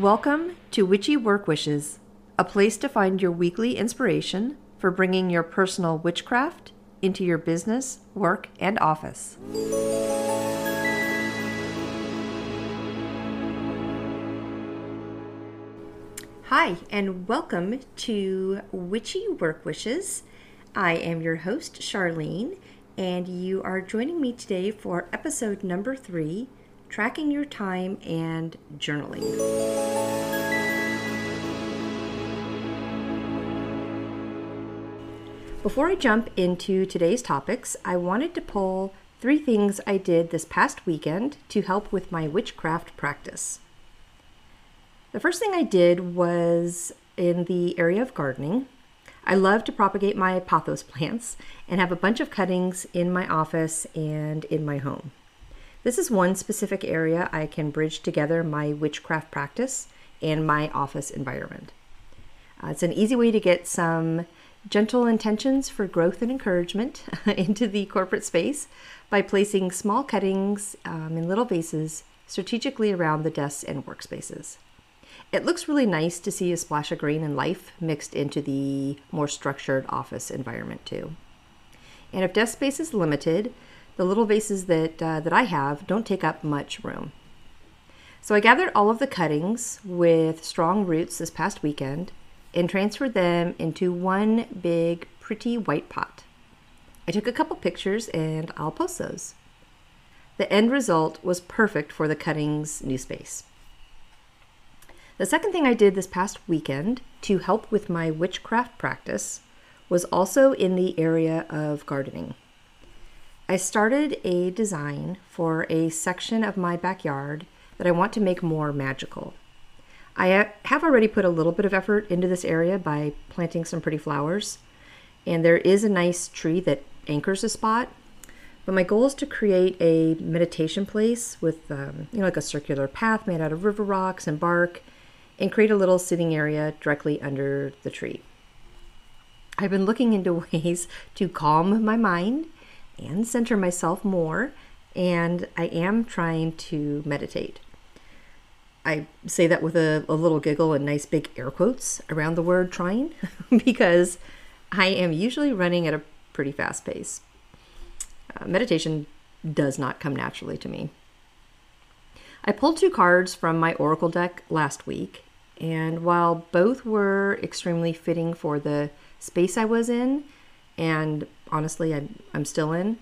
Welcome to Witchy Work Wishes, a place to find your weekly inspiration for bringing your personal witchcraft into your business, work, and office. Hi, and welcome to Witchy Work Wishes. I am your host, Charlene, and you are joining me today for episode number three tracking your time and journaling. Before I jump into today's topics, I wanted to pull three things I did this past weekend to help with my witchcraft practice. The first thing I did was in the area of gardening. I love to propagate my pothos plants and have a bunch of cuttings in my office and in my home. This is one specific area I can bridge together my witchcraft practice and my office environment. Uh, it's an easy way to get some gentle intentions for growth and encouragement into the corporate space by placing small cuttings um, in little vases strategically around the desks and workspaces. It looks really nice to see a splash of green and life mixed into the more structured office environment, too. And if desk space is limited, the little vases that, uh, that I have don't take up much room. So I gathered all of the cuttings with strong roots this past weekend and transferred them into one big, pretty white pot. I took a couple pictures and I'll post those. The end result was perfect for the cuttings new space. The second thing I did this past weekend to help with my witchcraft practice was also in the area of gardening. I started a design for a section of my backyard that I want to make more magical. I have already put a little bit of effort into this area by planting some pretty flowers, and there is a nice tree that anchors the spot. But my goal is to create a meditation place with, um, you know, like a circular path made out of river rocks and bark, and create a little sitting area directly under the tree. I've been looking into ways to calm my mind and center myself more, and I am trying to meditate. I say that with a, a little giggle and nice big air quotes around the word trying because I am usually running at a pretty fast pace. Uh, meditation does not come naturally to me. I pulled two cards from my Oracle deck last week, and while both were extremely fitting for the space I was in, and honestly I'm, I'm still in,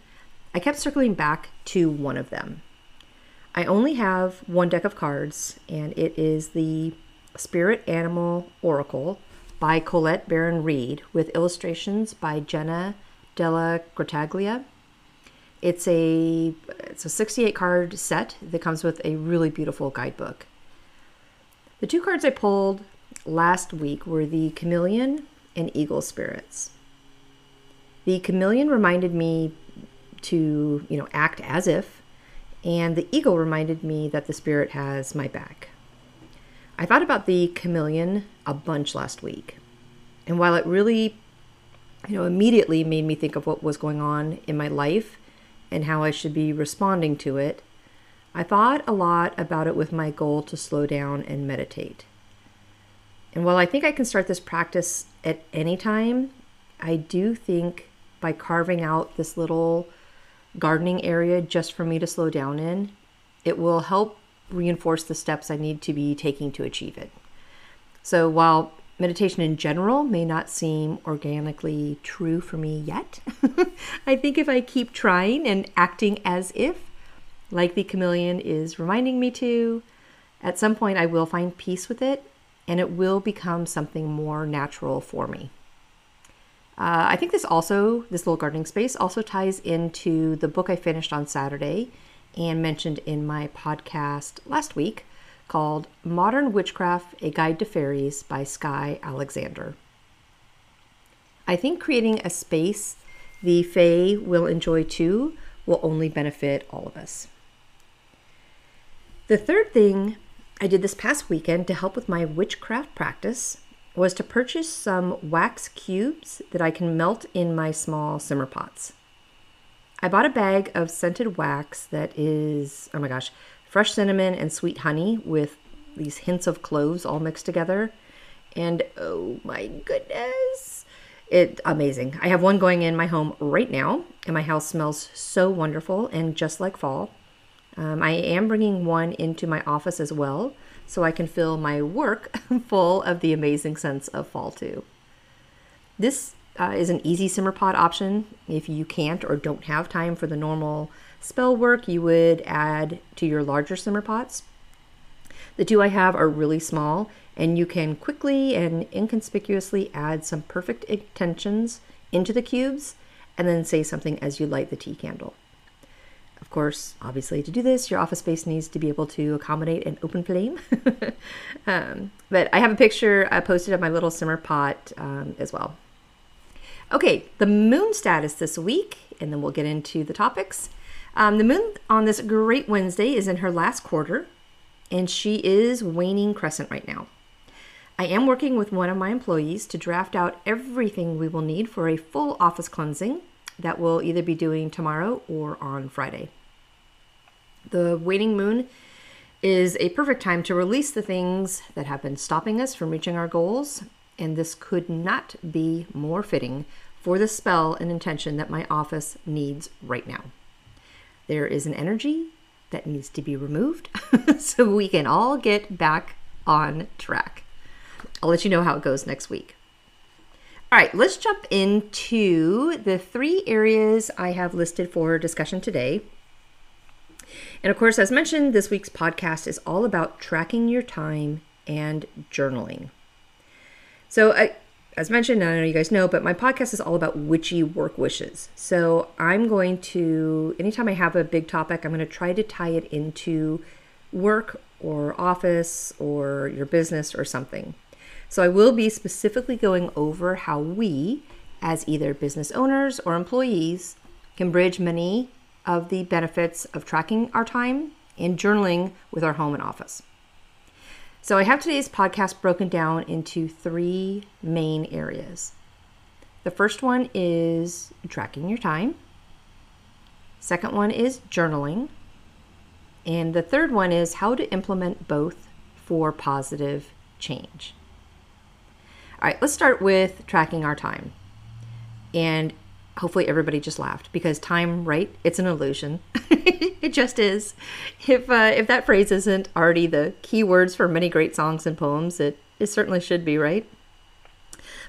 I kept circling back to one of them. I only have one deck of cards, and it is the Spirit Animal Oracle by Colette Baron Reid with illustrations by Jenna Della Grottaglia. It's a it's a 68 card set that comes with a really beautiful guidebook. The two cards I pulled last week were the Chameleon and Eagle Spirits. The chameleon reminded me to, you know, act as if, and the eagle reminded me that the spirit has my back. I thought about the chameleon a bunch last week. And while it really, you know, immediately made me think of what was going on in my life and how I should be responding to it, I thought a lot about it with my goal to slow down and meditate. And while I think I can start this practice at any time, I do think by carving out this little gardening area just for me to slow down in, it will help reinforce the steps I need to be taking to achieve it. So while meditation in general may not seem organically true for me yet, I think if I keep trying and acting as if, like the chameleon is reminding me to, at some point I will find peace with it and it will become something more natural for me. Uh, I think this also, this little gardening space, also ties into the book I finished on Saturday and mentioned in my podcast last week called Modern Witchcraft A Guide to Fairies by Skye Alexander. I think creating a space the Fae will enjoy too will only benefit all of us. The third thing I did this past weekend to help with my witchcraft practice was to purchase some wax cubes that I can melt in my small simmer pots. I bought a bag of scented wax that is, oh my gosh, fresh cinnamon and sweet honey with these hints of cloves all mixed together. And oh my goodness, it amazing. I have one going in my home right now, and my house smells so wonderful and just like fall. Um, I am bringing one into my office as well, so I can fill my work full of the amazing sense of fall too. This uh, is an easy simmer pot option. If you can't or don't have time for the normal spell work, you would add to your larger simmer pots. The two I have are really small, and you can quickly and inconspicuously add some perfect intentions into the cubes and then say something as you light the tea candle. Of course, obviously, to do this, your office space needs to be able to accommodate an open flame. um, but I have a picture I posted of my little simmer pot um, as well. Okay, the moon status this week, and then we'll get into the topics. Um, the moon on this great Wednesday is in her last quarter, and she is waning crescent right now. I am working with one of my employees to draft out everything we will need for a full office cleansing that we'll either be doing tomorrow or on Friday. The waning moon is a perfect time to release the things that have been stopping us from reaching our goals, and this could not be more fitting for the spell and intention that my office needs right now. There is an energy that needs to be removed so we can all get back on track. I'll let you know how it goes next week. All right, let's jump into the three areas I have listed for discussion today. And of course, as mentioned, this week's podcast is all about tracking your time and journaling. So, I, as mentioned, I don't know you guys know, but my podcast is all about witchy work wishes. So, I'm going to, anytime I have a big topic, I'm going to try to tie it into work or office or your business or something. So I will be specifically going over how we, as either business owners or employees, can bridge many of the benefits of tracking our time and journaling with our home and office. So I have today's podcast broken down into three main areas. The first one is tracking your time. Second one is journaling. And the third one is how to implement both for positive change. All right, let's start with tracking our time. And hopefully everybody just laughed because time, right? It's an illusion. it just is. If uh, if that phrase isn't already the key words for many great songs and poems, it, it certainly should be, right?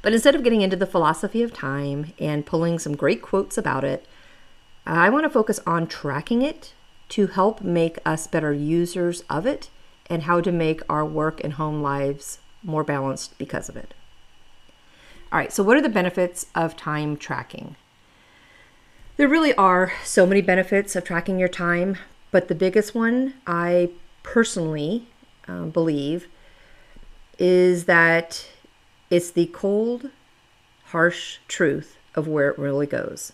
But instead of getting into the philosophy of time and pulling some great quotes about it, I want to focus on tracking it to help make us better users of it and how to make our work and home lives more balanced because of it. All right, so what are the benefits of time tracking? There really are so many benefits of tracking your time, but the biggest one I personally um, believe is that it's the cold, harsh truth of where it really goes.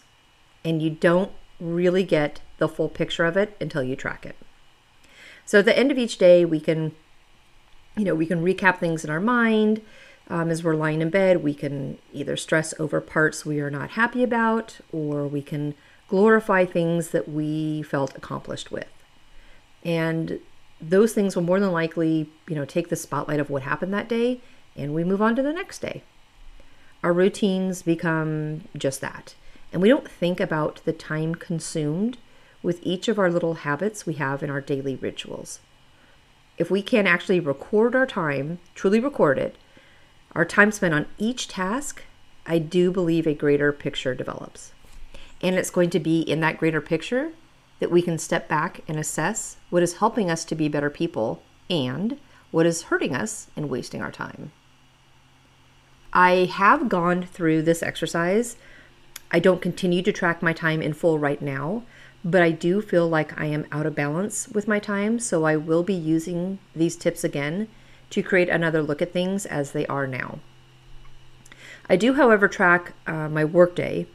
And you don't really get the full picture of it until you track it. So at the end of each day, we can, you know, we can recap things in our mind um, as we're lying in bed, we can either stress over parts we are not happy about, or we can glorify things that we felt accomplished with. And those things will more than likely, you know, take the spotlight of what happened that day, and we move on to the next day. Our routines become just that. And we don't think about the time consumed with each of our little habits we have in our daily rituals. If we can actually record our time, truly record it, our time spent on each task, I do believe a greater picture develops. And it's going to be in that greater picture that we can step back and assess what is helping us to be better people and what is hurting us and wasting our time. I have gone through this exercise. I don't continue to track my time in full right now, but I do feel like I am out of balance with my time, so I will be using these tips again to create another look at things as they are now. I do, however, track uh, my workday,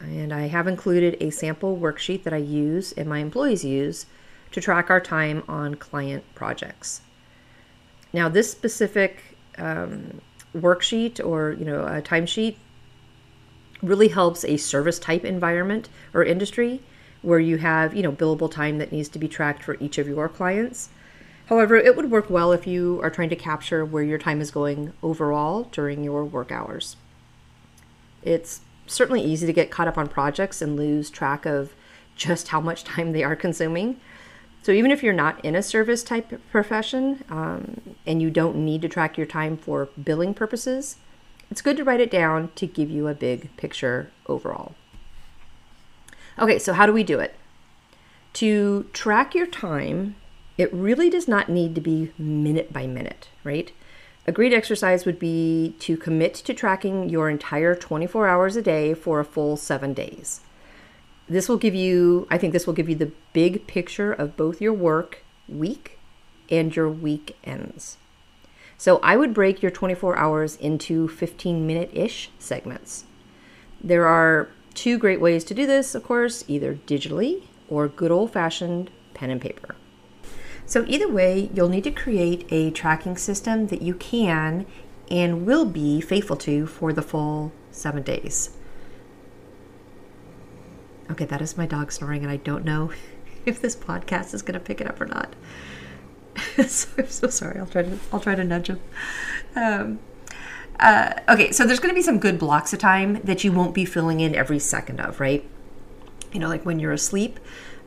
and I have included a sample worksheet that I use and my employees use to track our time on client projects. Now, this specific um, worksheet or you know a timesheet really helps a service type environment or industry where you have you know billable time that needs to be tracked for each of your clients However, it would work well if you are trying to capture where your time is going overall during your work hours. It's certainly easy to get caught up on projects and lose track of just how much time they are consuming. So, even if you're not in a service type profession um, and you don't need to track your time for billing purposes, it's good to write it down to give you a big picture overall. Okay, so how do we do it? To track your time, it really does not need to be minute by minute, right? A great exercise would be to commit to tracking your entire 24 hours a day for a full seven days. This will give you, I think, this will give you the big picture of both your work week and your weekends. So I would break your 24 hours into 15 minute ish segments. There are two great ways to do this, of course, either digitally or good old fashioned pen and paper. So, either way, you'll need to create a tracking system that you can and will be faithful to for the full seven days. Okay, that is my dog snoring, and I don't know if this podcast is going to pick it up or not. so, I'm so sorry. I'll try to I'll try to nudge him. Um, uh, okay, so there's going to be some good blocks of time that you won't be filling in every second of, right? You know, like when you're asleep.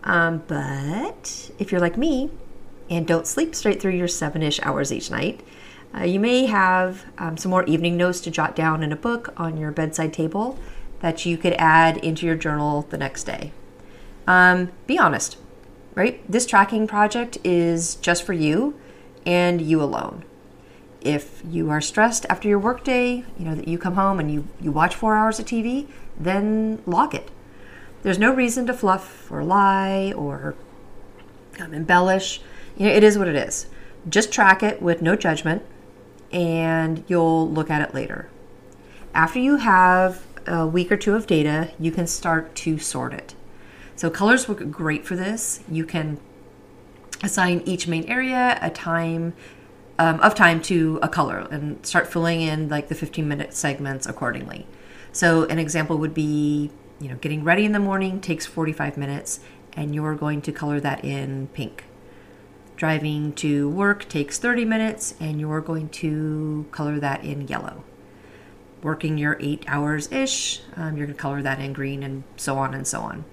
Um, but if you're like me and don't sleep straight through your seven ish hours each night, uh, you may have um, some more evening notes to jot down in a book on your bedside table that you could add into your journal the next day. Um, be honest, right? This tracking project is just for you and you alone. If you are stressed after your workday, you know that you come home and you, you watch four hours of TV, then log it. There's no reason to fluff or lie or um, embellish. You know, it is what it is. Just track it with no judgment and you'll look at it later. After you have a week or two of data, you can start to sort it. So colors work great for this. You can assign each main area a time um, of time to a color and start filling in like the 15 minute segments accordingly. So an example would be, you know, getting ready in the morning takes 45 minutes and you're going to color that in pink. Driving to work takes 30 minutes and you're going to color that in yellow. Working your eight hours ish, um, you're going to color that in green and so on and so on.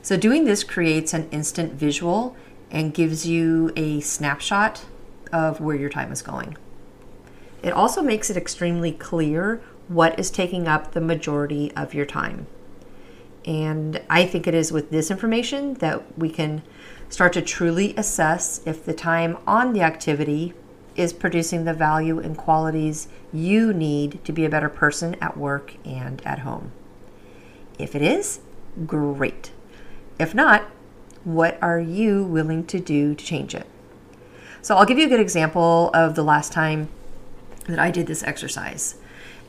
So, doing this creates an instant visual and gives you a snapshot of where your time is going. It also makes it extremely clear what is taking up the majority of your time. And I think it is with this information that we can start to truly assess if the time on the activity is producing the value and qualities you need to be a better person at work and at home. If it is, great. If not, what are you willing to do to change it? So, I'll give you a good example of the last time that I did this exercise.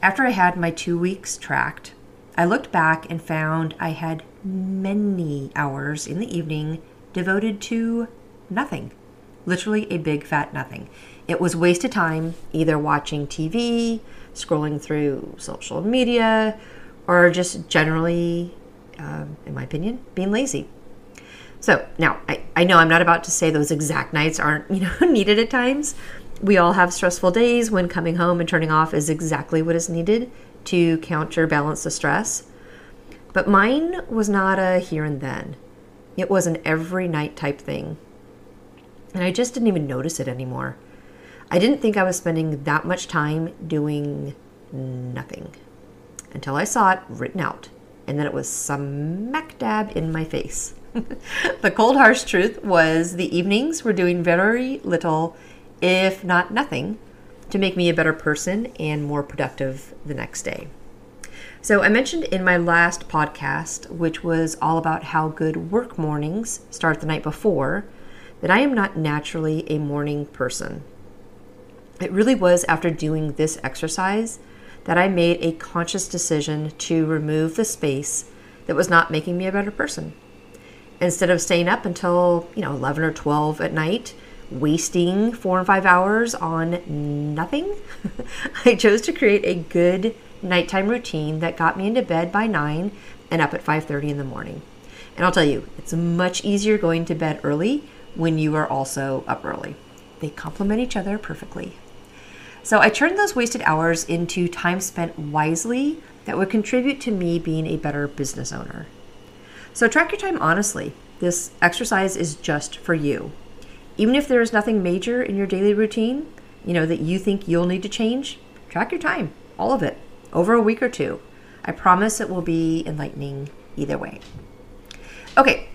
After I had my two weeks tracked, I looked back and found I had many hours in the evening devoted to nothing. Literally a big fat nothing. It was wasted time either watching TV, scrolling through social media, or just generally um, in my opinion, being lazy. So now I, I know I'm not about to say those exact nights aren't, you know, needed at times. We all have stressful days when coming home and turning off is exactly what is needed to counterbalance the stress. But mine was not a here and then. It was an every night type thing. And I just didn't even notice it anymore. I didn't think I was spending that much time doing nothing until I saw it written out and then it was smack dab in my face. the cold, harsh truth was the evenings were doing very little, if not nothing, to make me a better person and more productive the next day. So, I mentioned in my last podcast, which was all about how good work mornings start the night before, that I am not naturally a morning person. It really was after doing this exercise that I made a conscious decision to remove the space that was not making me a better person. Instead of staying up until, you know, 11 or 12 at night, wasting 4 and 5 hours on nothing, I chose to create a good nighttime routine that got me into bed by 9 and up at 5:30 in the morning. And I'll tell you, it's much easier going to bed early when you are also up early. they complement each other perfectly. So I turned those wasted hours into time spent wisely that would contribute to me being a better business owner. So track your time honestly. This exercise is just for you. Even if there is nothing major in your daily routine, you know, that you think you'll need to change, track your time, all of it, over a week or two. I promise it will be enlightening either way. Okay,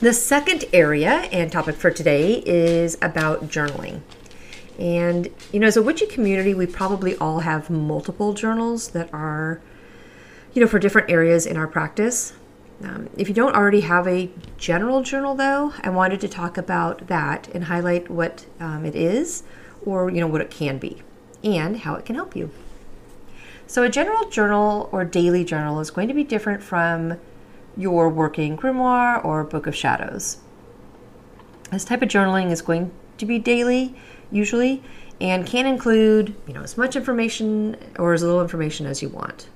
the second area and topic for today is about journaling. And, you know, as a witchy community, we probably all have multiple journals that are, you know, for different areas in our practice. Um, if you don't already have a general journal, though, I wanted to talk about that and highlight what um, it is or, you know, what it can be and how it can help you. So, a general journal or daily journal is going to be different from your working grimoire or book of shadows. This type of journaling is going to be daily usually, and can include, you know, as much information or as little information as you want.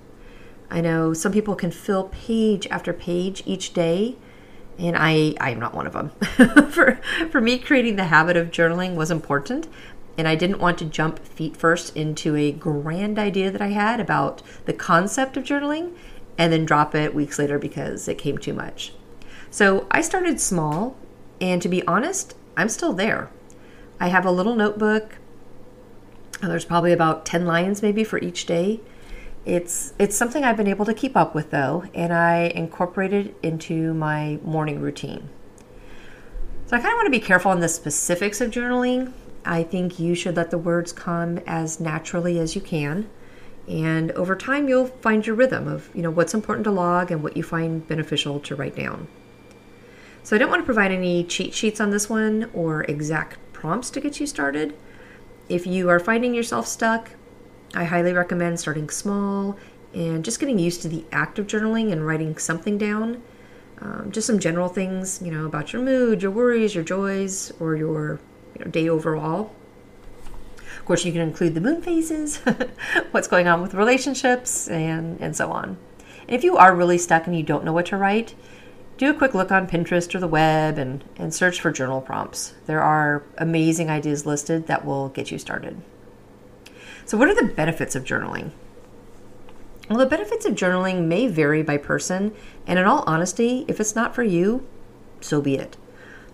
I know some people can fill page after page each day, and I I am not one of them. for for me, creating the habit of journaling was important, and I didn't want to jump feet first into a grand idea that I had about the concept of journaling and then drop it weeks later because it came too much. So I started small, and to be honest, I'm still there. I have a little notebook. There's probably about 10 lines maybe for each day. It's it's something I've been able to keep up with though, and I incorporated into my morning routine. So I kind of want to be careful on the specifics of journaling. I think you should let the words come as naturally as you can. And over time you'll find your rhythm of, you know, what's important to log and what you find beneficial to write down. So I don't want to provide any cheat sheets on this one or exact prompts to get you started. If you are finding yourself stuck, I highly recommend starting small and just getting used to the act of journaling and writing something down. Um, just some general things, you know, about your mood, your worries, your joys, or your you know, day overall. Of course, you can include the moon phases, what's going on with relationships, and, and so on. And if you are really stuck and you don't know what to write, do a quick look on Pinterest or the web and, and search for journal prompts. There are amazing ideas listed that will get you started. So, what are the benefits of journaling? Well, the benefits of journaling may vary by person, and in all honesty, if it's not for you, so be it.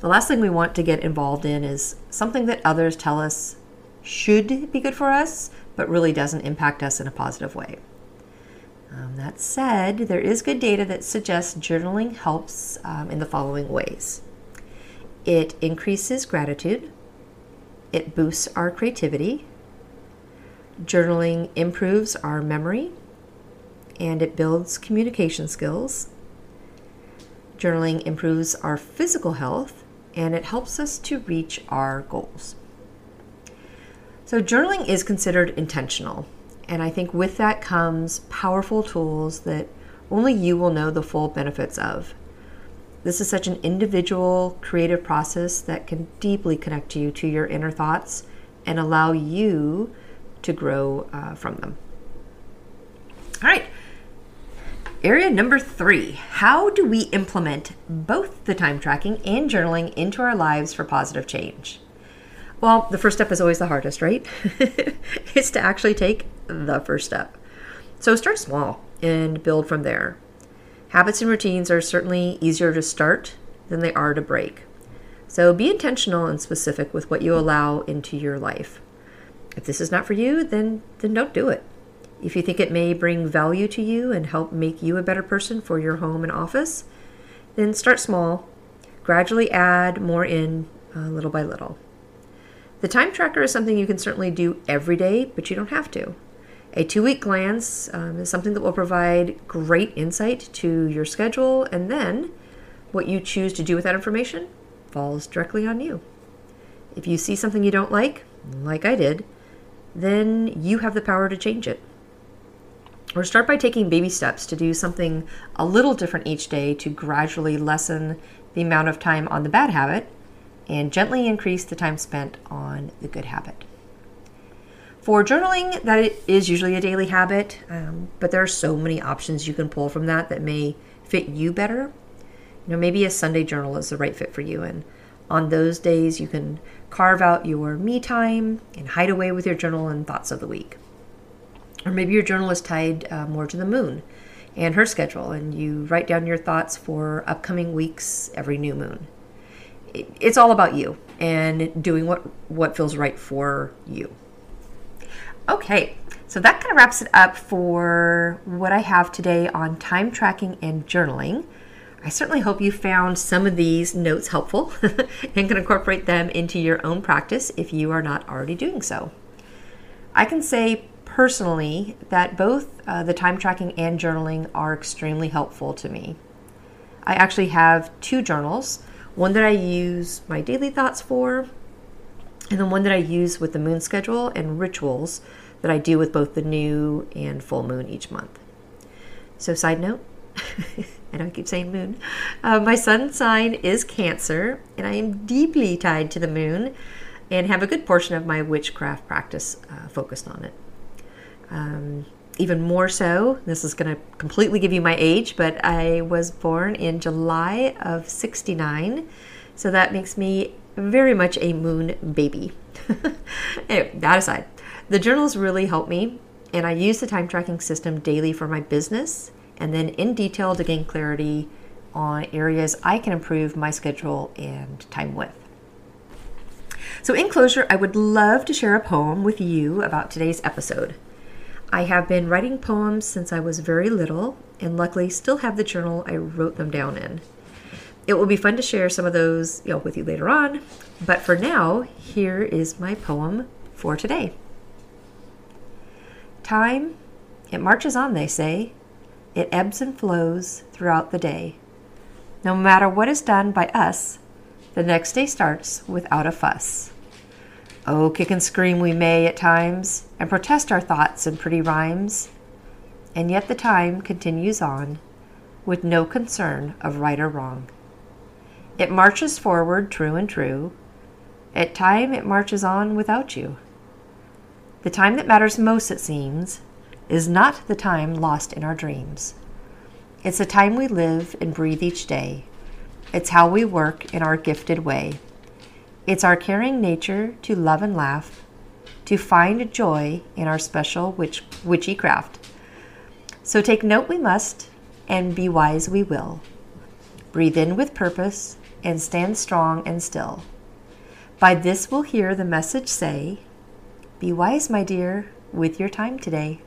The last thing we want to get involved in is something that others tell us should be good for us, but really doesn't impact us in a positive way. Um, that said, there is good data that suggests journaling helps um, in the following ways. It increases gratitude, it boosts our creativity, journaling improves our memory, and it builds communication skills. Journaling improves our physical health and it helps us to reach our goals. So, journaling is considered intentional and I think with that comes powerful tools that only you will know the full benefits of. This is such an individual, creative process that can deeply connect you to your inner thoughts and allow you to grow uh, from them. All right. Area number three How do we implement both the time tracking and journaling into our lives for positive change? Well, the first step is always the hardest, right? it's to actually take the first step. So start small and build from there. Habits and routines are certainly easier to start than they are to break. So be intentional and specific with what you allow into your life. If this is not for you, then then don't do it. If you think it may bring value to you and help make you a better person for your home and office, then start small. Gradually add more in uh, little by little. The time tracker is something you can certainly do every day, but you don't have to. A two week glance um, is something that will provide great insight to your schedule, and then what you choose to do with that information falls directly on you. If you see something you don't like, like I did, then you have the power to change it. Or start by taking baby steps to do something a little different each day to gradually lessen the amount of time on the bad habit and gently increase the time spent on the good habit. For journaling, that is usually a daily habit, um, but there are so many options you can pull from that that may fit you better. You know, maybe a Sunday journal is the right fit for you, and On those days, you can carve out your me time and hide away with your journal and thoughts of the week. Or maybe your journal is tied uh, more to the moon and her schedule, and you write down your thoughts for upcoming weeks every new moon. It's all about you and doing what, what feels right for you. Okay, so that kind of wraps it up for what I have today on time tracking and journaling. I certainly hope you found some of these notes helpful and can incorporate them into your own practice if you are not already doing so. I can say personally that both uh, the time tracking and journaling are extremely helpful to me. I actually have two journals one that I use my daily thoughts for, and the one that I use with the moon schedule and rituals that I do with both the new and full moon each month. So, side note, I know I keep saying moon. Uh, my sun sign is Cancer, and I am deeply tied to the moon and have a good portion of my witchcraft practice uh, focused on it. Um, even more so, this is going to completely give you my age, but I was born in July of 69, so that makes me very much a moon baby. anyway, that aside, the journals really help me, and I use the time tracking system daily for my business and then in detail to gain clarity on areas I can improve my schedule and time with. So, in closure, I would love to share a poem with you about today's episode. I have been writing poems since I was very little, and luckily still have the journal I wrote them down in. It will be fun to share some of those you know, with you later on, but for now, here is my poem for today. Time, it marches on, they say, it ebbs and flows throughout the day. No matter what is done by us, the next day starts without a fuss. Oh, kick and scream we may at times, and protest our thoughts in pretty rhymes, and yet the time continues on, with no concern of right or wrong. It marches forward true and true, at time it marches on without you. The time that matters most, it seems, is not the time lost in our dreams. It's the time we live and breathe each day. It's how we work in our gifted way. It's our caring nature to love and laugh, to find joy in our special witch, witchy craft. So take note we must, and be wise we will. Breathe in with purpose, and stand strong and still. By this we'll hear the message say, Be wise, my dear, with your time today.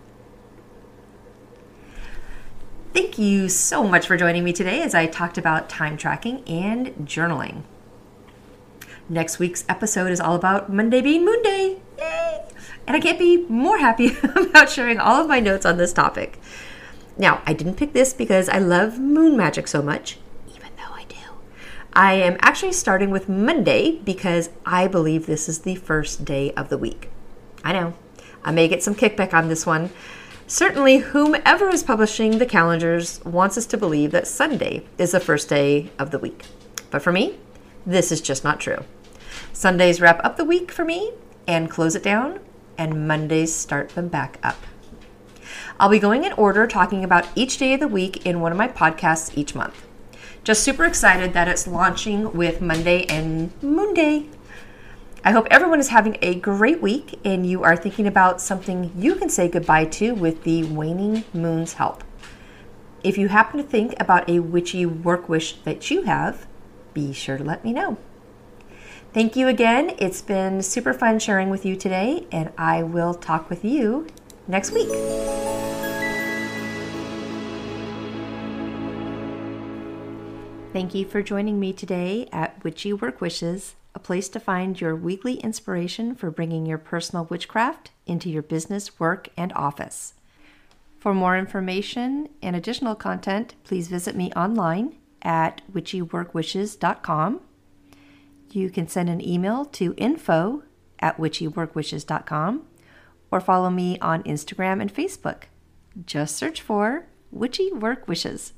Thank you so much for joining me today as I talked about time tracking and journaling. Next week's episode is all about Monday being Moon Day. Yay! And I can't be more happy about sharing all of my notes on this topic. Now, I didn't pick this because I love moon magic so much, even though I do. I am actually starting with Monday because I believe this is the first day of the week. I know, I may get some kickback on this one Certainly, whomever is publishing the calendars wants us to believe that Sunday is the first day of the week. But for me, this is just not true. Sundays wrap up the week for me and close it down, and Mondays start them back up. I'll be going in order talking about each day of the week in one of my podcasts each month. Just super excited that it's launching with Monday and Moonday. I hope everyone is having a great week and you are thinking about something you can say goodbye to with the waning moon's help. If you happen to think about a witchy work wish that you have, be sure to let me know. Thank you again. It's been super fun sharing with you today, and I will talk with you next week. Thank you for joining me today at Witchy Work Wishes a place to find your weekly inspiration for bringing your personal witchcraft into your business, work, and office. For more information and additional content, please visit me online at witchyworkwishes.com. You can send an email to info at witchyworkwishes.com or follow me on Instagram and Facebook. Just search for Witchy Work Wishes.